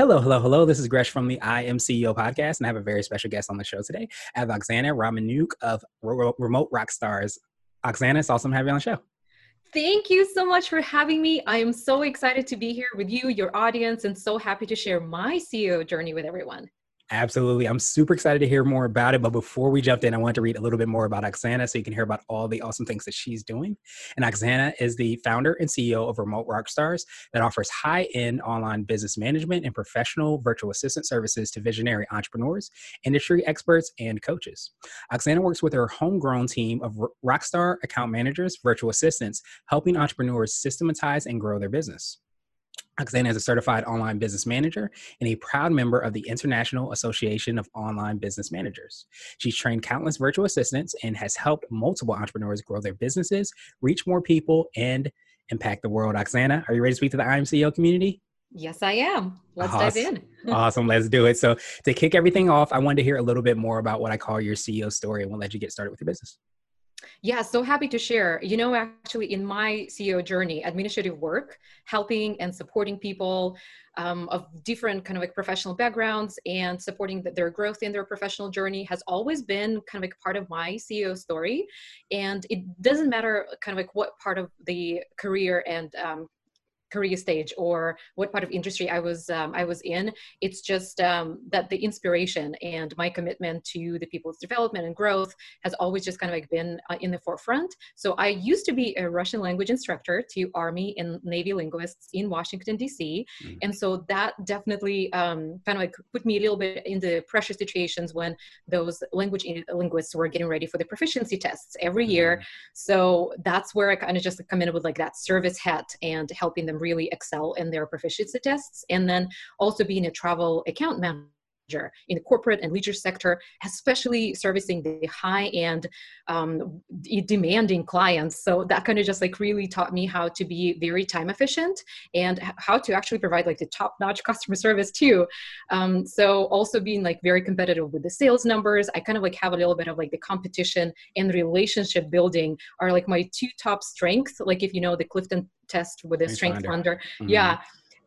Hello, hello, hello. This is Gresh from the I Am CEO podcast, and I have a very special guest on the show today. I have Oksana Romanuk of Remote Rockstars. Oksana, it's awesome to have you on the show. Thank you so much for having me. I am so excited to be here with you, your audience, and so happy to share my CEO journey with everyone. Absolutely. I'm super excited to hear more about it. But before we jumped in, I wanted to read a little bit more about Oksana so you can hear about all the awesome things that she's doing. And Oksana is the founder and CEO of Remote Rockstars that offers high end online business management and professional virtual assistant services to visionary entrepreneurs, industry experts, and coaches. Oksana works with her homegrown team of Rockstar account managers, virtual assistants, helping entrepreneurs systematize and grow their business. Oksana is a certified online business manager and a proud member of the International Association of Online Business Managers. She's trained countless virtual assistants and has helped multiple entrepreneurs grow their businesses, reach more people, and impact the world. Oksana, are you ready to speak to the I Am CEO community? Yes, I am. Let's awesome. dive in. awesome. Let's do it. So, to kick everything off, I wanted to hear a little bit more about what I call your CEO story and we'll let you get started with your business. Yeah, so happy to share. You know, actually, in my CEO journey, administrative work, helping and supporting people um, of different kind of like professional backgrounds and supporting their growth in their professional journey has always been kind of like part of my CEO story. And it doesn't matter kind of like what part of the career and um, career stage or what part of industry I was um, I was in. It's just um, that the inspiration and my commitment to the people's development and growth has always just kind of like been uh, in the forefront. So I used to be a Russian language instructor to Army and Navy linguists in Washington D.C. Mm-hmm. and so that definitely um, kind of like put me a little bit in the pressure situations when those language linguists were getting ready for the proficiency tests every year. Mm-hmm. So that's where I kind of just come in with like that service hat and helping them really excel in their proficiency tests. And then also being a travel account manager in the corporate and leisure sector, especially servicing the high end um, demanding clients. So that kind of just like really taught me how to be very time efficient and how to actually provide like the top notch customer service too. Um, so also being like very competitive with the sales numbers. I kind of like have a little bit of like the competition and relationship building are like my two top strengths. Like if you know the Clifton test with a strength finder. Mm-hmm. Yeah.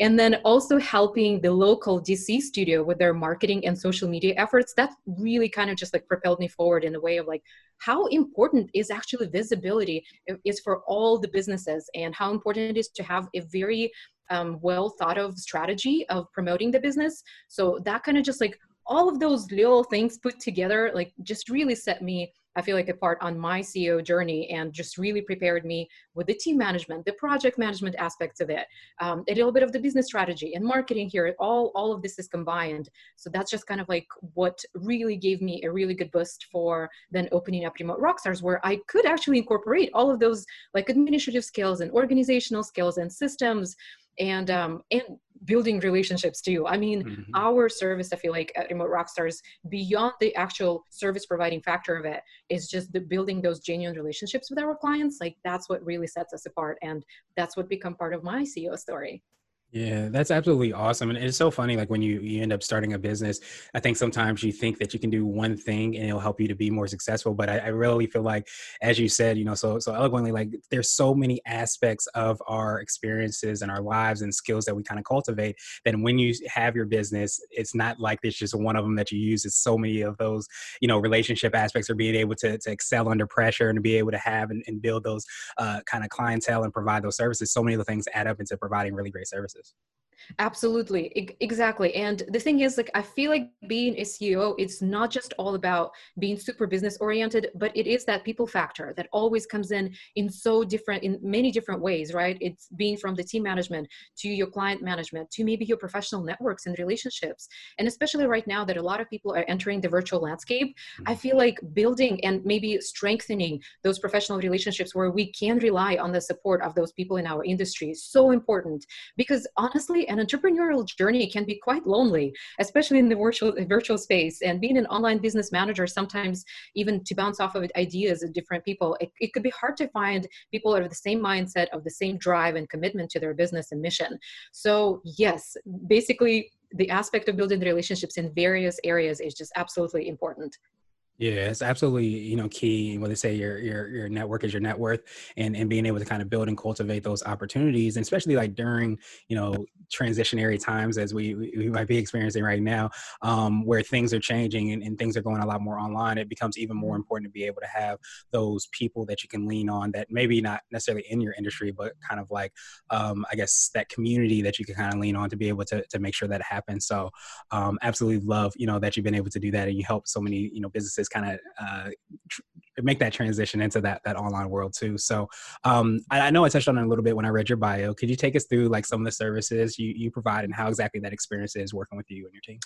And then also helping the local DC studio with their marketing and social media efforts. That really kind of just like propelled me forward in the way of like how important is actually visibility is for all the businesses and how important it is to have a very um, well thought of strategy of promoting the business. So that kind of just like all of those little things put together, like just really set me I feel like a part on my CEO journey and just really prepared me with the team management, the project management aspects of it, um, a little bit of the business strategy and marketing here. All all of this is combined. So that's just kind of like what really gave me a really good boost for then opening up Remote Rockstars, where I could actually incorporate all of those like administrative skills and organizational skills and systems and um, and building relationships too. I mean, mm-hmm. our service, I feel like at Remote Rockstars, beyond the actual service providing factor of it, is just the building those genuine relationships with our clients. Like that's what really sets us apart, and that's what become part of my CEO story. Yeah, that's absolutely awesome. And it's so funny, like when you, you end up starting a business, I think sometimes you think that you can do one thing and it'll help you to be more successful. But I, I really feel like, as you said, you know, so so eloquently, like there's so many aspects of our experiences and our lives and skills that we kind of cultivate. That when you have your business, it's not like there's just one of them that you use. It's so many of those, you know, relationship aspects of being able to, to excel under pressure and to be able to have and, and build those uh, kind of clientele and provide those services. So many of the things add up into providing really great services practices Absolutely, I- exactly. And the thing is, like, I feel like being a CEO, it's not just all about being super business oriented, but it is that people factor that always comes in in so different, in many different ways, right? It's being from the team management to your client management to maybe your professional networks and relationships. And especially right now that a lot of people are entering the virtual landscape, I feel like building and maybe strengthening those professional relationships where we can rely on the support of those people in our industry is so important because honestly, an entrepreneurial journey can be quite lonely, especially in the virtual virtual space. And being an online business manager, sometimes even to bounce off of ideas of different people, it, it could be hard to find people of the same mindset, of the same drive and commitment to their business and mission. So yes, basically the aspect of building relationships in various areas is just absolutely important. Yeah, it's absolutely you know key. When they say your your your network is your net worth, and and being able to kind of build and cultivate those opportunities, and especially like during you know transitionary times as we we might be experiencing right now, um, where things are changing and, and things are going a lot more online, it becomes even more mm-hmm. important to be able to have those people that you can lean on that maybe not necessarily in your industry, but kind of like um, I guess that community that you can kind of lean on to be able to to make sure that happens. So um, absolutely love you know that you've been able to do that, and you help so many you know businesses kind of uh, tr- make that transition into that that online world too. So um, I, I, know I touched on it a little bit when I read your bio. Could you take us through like some of the services you, you provide and how exactly that experience is working with you and your team?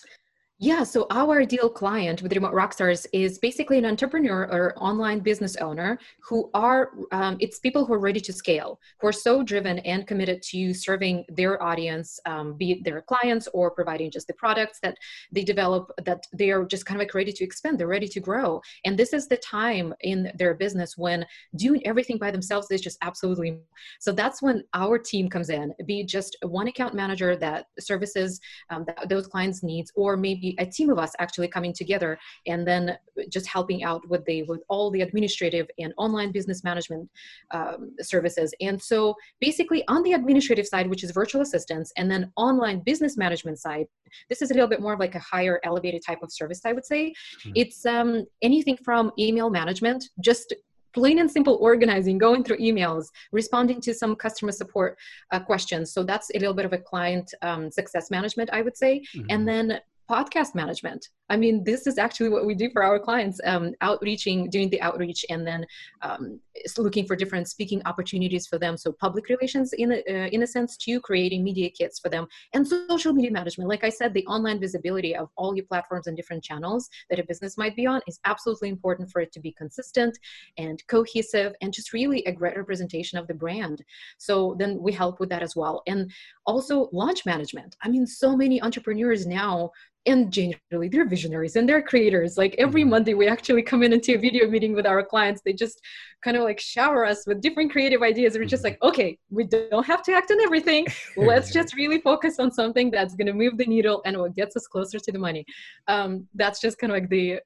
Yeah, so our ideal client with Remote Rockstars is basically an entrepreneur or online business owner who are, um, it's people who are ready to scale, who are so driven and committed to serving their audience, um, be it their clients or providing just the products that they develop, that they are just kind of like ready to expand, they're ready to grow. And this is the time in their business when doing everything by themselves is just absolutely. So that's when our team comes in, be just one account manager that services um, that, those clients' needs, or maybe a team of us actually coming together and then just helping out with the with all the administrative and online business management um, services and so basically on the administrative side which is virtual assistants and then online business management side this is a little bit more of like a higher elevated type of service i would say mm-hmm. it's um, anything from email management just plain and simple organizing, going through emails, responding to some customer support uh, questions. So that's a little bit of a client um, success management, I would say. Mm-hmm. And then podcast management. I mean, this is actually what we do for our clients um, outreaching, doing the outreach, and then um, looking for different speaking opportunities for them. So, public relations, in a, uh, in a sense, to creating media kits for them, and social media management. Like I said, the online visibility of all your platforms and different channels that a business might be on is absolutely important for it to be consistent and cohesive and just really a great representation of the brand. So, then we help with that as well. And also, launch management. I mean, so many entrepreneurs now and generally they're visionaries and they're creators. Like every mm-hmm. monday we actually come in into a video meeting with our clients. They just kind of like shower us with different creative ideas we're just mm-hmm. like okay we don't have to act on everything. Let's just really focus on something that's going to move the needle and what gets us closer to the money. Um, that's just kind of like the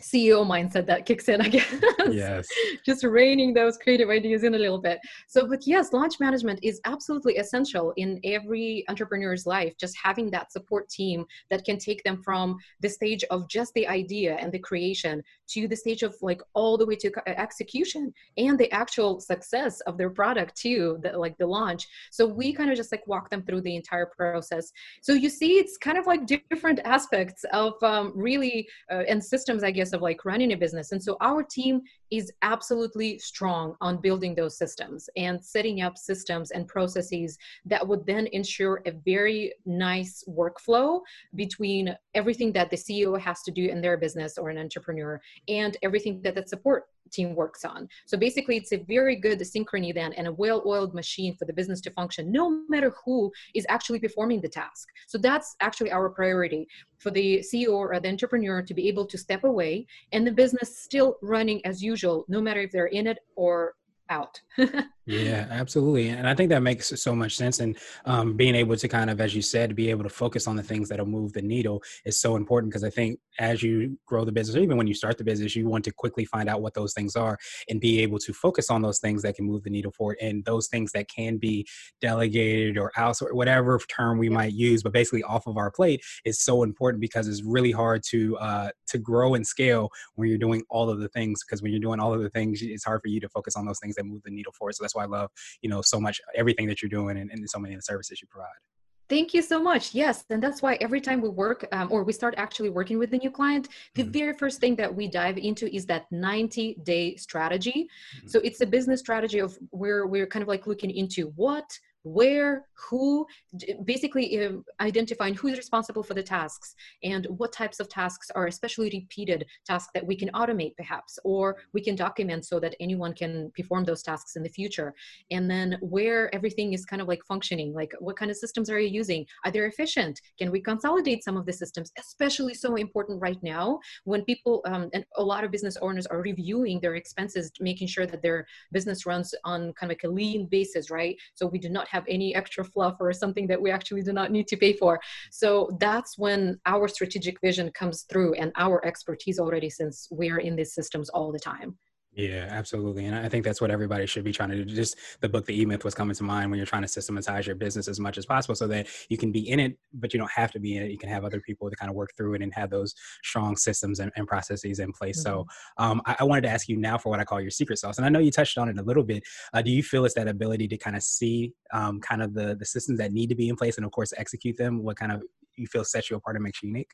CEO mindset that kicks in, I guess. Yes. Just reining those creative ideas in a little bit. So, but yes, launch management is absolutely essential in every entrepreneur's life. Just having that support team that can take them from the stage of just the idea and the creation to the stage of like all the way to execution and the actual success of their product too, the, like the launch. So we kind of just like walk them through the entire process. So you see, it's kind of like different aspects of um, really uh, and systems, I guess of like running a business. And so our team is absolutely strong on building those systems and setting up systems and processes that would then ensure a very nice workflow between everything that the CEO has to do in their business or an entrepreneur and everything that the support team works on. So basically, it's a very good synchrony then and a well oiled machine for the business to function, no matter who is actually performing the task. So that's actually our priority for the CEO or the entrepreneur to be able to step away and the business still running as usual, no matter if they're in it or out. yeah, absolutely. And I think that makes so much sense. And um, being able to kind of, as you said, be able to focus on the things that'll move the needle is so important because I think as you grow the business, or even when you start the business, you want to quickly find out what those things are and be able to focus on those things that can move the needle forward and those things that can be delegated or outsourced, whatever term we might use, but basically off of our plate is so important because it's really hard to uh, to grow and scale when you're doing all of the things. Because when you're doing all of the things, it's hard for you to focus on those things that move the needle for it. So that's why I love, you know, so much everything that you're doing and, and so many of the services you provide. Thank you so much. Yes, and that's why every time we work um, or we start actually working with the new client, the mm-hmm. very first thing that we dive into is that 90 day strategy. Mm-hmm. So it's a business strategy of where we're kind of like looking into what where, who, basically uh, identifying who's responsible for the tasks and what types of tasks are especially repeated tasks that we can automate perhaps, or we can document so that anyone can perform those tasks in the future. And then where everything is kind of like functioning, like what kind of systems are you using? Are they efficient? Can we consolidate some of the systems? Especially so important right now when people, um, and a lot of business owners are reviewing their expenses, making sure that their business runs on kind of like a lean basis, right? So we do not have any extra fluff or something that we actually do not need to pay for. So that's when our strategic vision comes through and our expertise already since we're in these systems all the time. Yeah, absolutely. And I think that's what everybody should be trying to do. Just the book, The E Myth, was coming to mind when you're trying to systematize your business as much as possible so that you can be in it, but you don't have to be in it. You can have other people to kind of work through it and have those strong systems and, and processes in place. Mm-hmm. So um, I, I, wanted to ask you now for what I call your secret sauce. And I know you touched on it a little bit. Uh, do you feel it's that ability to kind of see um, kind of the, the systems that need to be in place and, of course, execute them? What kind of you feel sets you apart and makes you unique?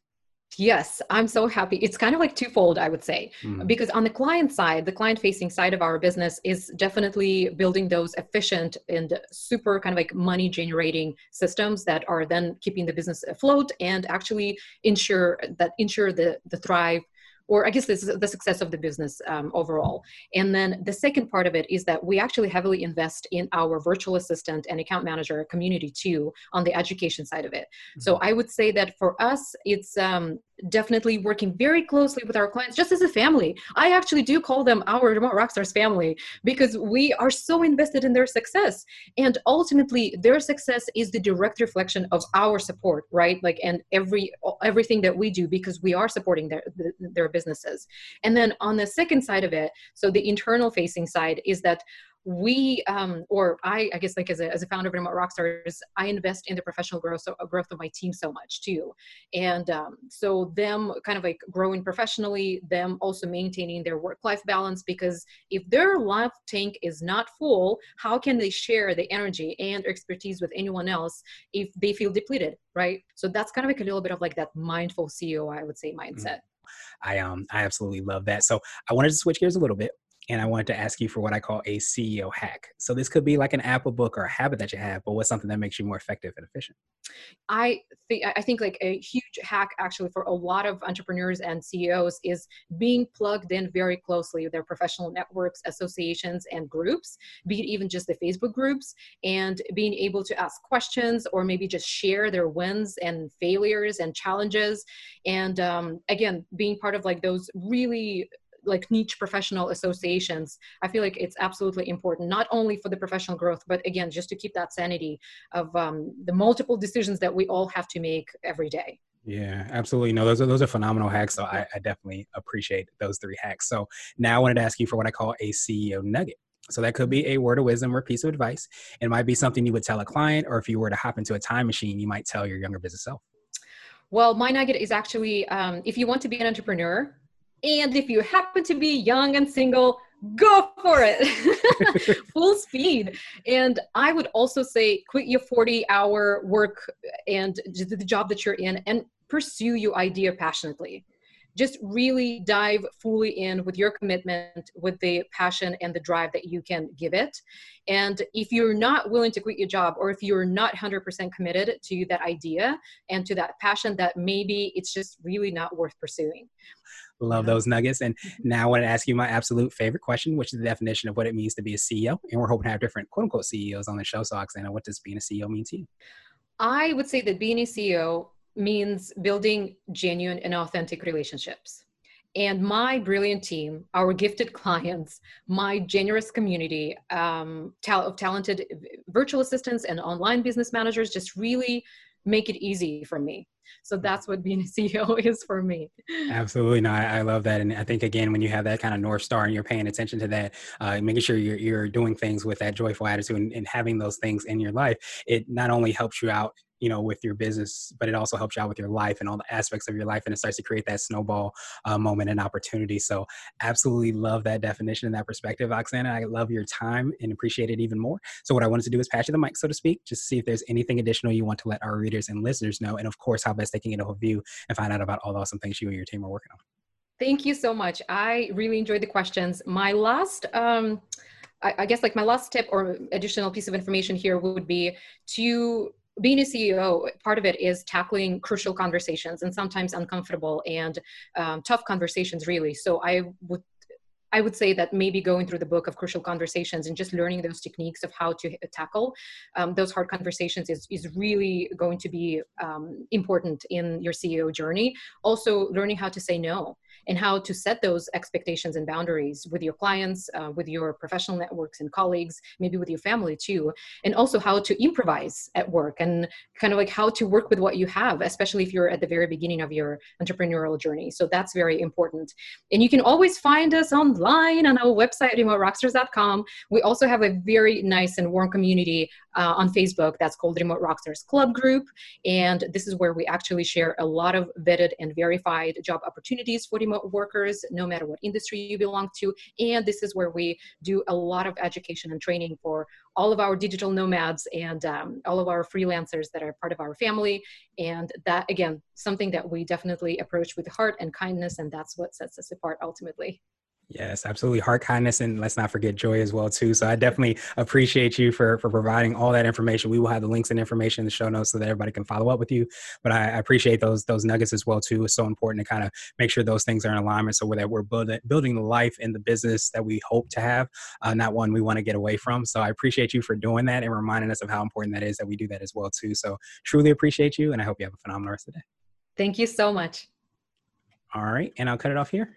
Yes, I'm so happy. It's kind of like twofold, I would say, mm. because on the client side, the client facing side of our business is definitely building those efficient and super kind of like money generating systems that are then keeping the business afloat and actually ensure that ensure the the thrive or I guess this is the success of the business um, overall. And then the second part of it is that we actually heavily invest in our virtual assistant and account manager community too on the education side of it. Mm-hmm. So I would say that for us, it's um, definitely working very closely with our clients just as a family. I actually do call them our remote rockstars family because we are so invested in their success. And ultimately their success is the direct reflection of our support right? Like and every everything that we do because we are supporting their their businesses. And then on the second side of it so the internal facing side is that we um, or I, I guess like as a, as a founder of Remote Rockstars, I invest in the professional growth so, growth of my team so much too, and um, so them kind of like growing professionally, them also maintaining their work life balance because if their life tank is not full, how can they share the energy and expertise with anyone else if they feel depleted, right? So that's kind of like a little bit of like that mindful CEO, I would say, mindset. Mm-hmm. I um I absolutely love that. So I wanted to switch gears a little bit and I wanted to ask you for what I call a CEO hack. So this could be like an Apple book, or a habit that you have, but what's something that makes you more effective and efficient? I think I think like a huge hack actually for a lot of entrepreneurs and CEOs is being plugged in very closely with their professional networks, associations, and groups, be it even just the Facebook groups, and being able to ask questions or maybe just share their wins and failures and challenges. And um, again, being part of like those really like niche professional associations i feel like it's absolutely important not only for the professional growth but again just to keep that sanity of um, the multiple decisions that we all have to make every day yeah, absolutely. No, those are those are phenomenal hacks. So I, I definitely appreciate those three hacks. So now I wanted to ask you for what I call a CEO nugget. So that could be a word of wisdom or piece of advice. It might be something you would tell a client, or if you were to hop into a time machine, you might tell your younger business self. Well, my nugget is actually um, if you want to be an entrepreneur, and if you happen to be young and single, go for it. Full speed. And i would also say quit your 40 hour work and the job that you're in and pursue your idea passionately. Just really dive fully in with your commitment with the passion and the drive that you can give it. And if you're not willing to quit your job or if you're not 100% committed to that idea and to that passion that maybe it's just really not worth pursuing Love those nuggets. And mm-hmm. now I want to ask you my absolute favorite question, which is the definition of what it means to be a CEO. And we're hoping to have different quote unquote CEOs on the show. So, Oksana, what does being a CEO mean to you? I would say that being a CEO means building genuine and authentic relationships. And my brilliant team, our gifted clients, my generous community um, of talented virtual assistants and online business managers just really make it easy for me. So that's what being a ceo is for me. Absolutely. No I, I, love that. And i think again when you have that kind of north star and you're paying attention to that uh, making sure you're, you're doing things with that joyful attitude and, and having those things in your life it not only helps you out you know with your business but it also helps you out with your life and all the aspects of your life and it starts to create that snowball uh, moment and opportunity. So absolutely love that definition and that perspective oksana. I love your time and appreciate it even more. So what i wanted to do is pass you the mic so to speak just to see if there's anything additional you want to let our readers and listeners know and of course how best they can get a hold of you and find out about all the awesome things you and your team are working on. Thank you so much. I really enjoyed the questions. My last um, I guess like my last tip or additional piece of information here would be to being a CEO, part of it is tackling crucial conversations and sometimes uncomfortable and um, tough conversations, really. So I would I would say that maybe going through the book of crucial conversations and just learning those techniques of how to tackle um, those hard conversations is, is really going to be um, important in your CEO journey. Also, learning how to say no and how to set those expectations and boundaries with your clients, uh, with your professional networks and colleagues, maybe with your family too, and also how to improvise at work and kind of like how to work with what you have, especially if you're at the very beginning of your entrepreneurial journey. So that's very important. And you can always find us online on our website, remoterockstars.com. We also have a very nice and warm community uh, on Facebook that's called Remote Rockstars Club Group. And this is where we actually share a lot of vetted and verified job opportunities for remote workers, no matter what industry you belong to. And this is where we do a lot of education and training for all of our digital nomads and um, all of our freelancers that are part of our family. And that, again, something that we definitely approach with heart and kindness. And that's what sets us apart ultimately. Yes, absolutely. Heart kindness, and let's not forget joy as well too. So I definitely appreciate you for for providing all that information. We will have the links and information in the show notes so that everybody can follow up with you. But I, I appreciate those those nuggets as well too. It's so important to kind of make sure those things are in alignment so that we're building building the life and the business that we hope to have, uh, not one we want to get away from. So I appreciate you for doing that and reminding us of how important that is that we do that as well too. So truly appreciate you, and I hope you have a phenomenal rest of the day. Thank you so much. All right, and I'll cut it off here.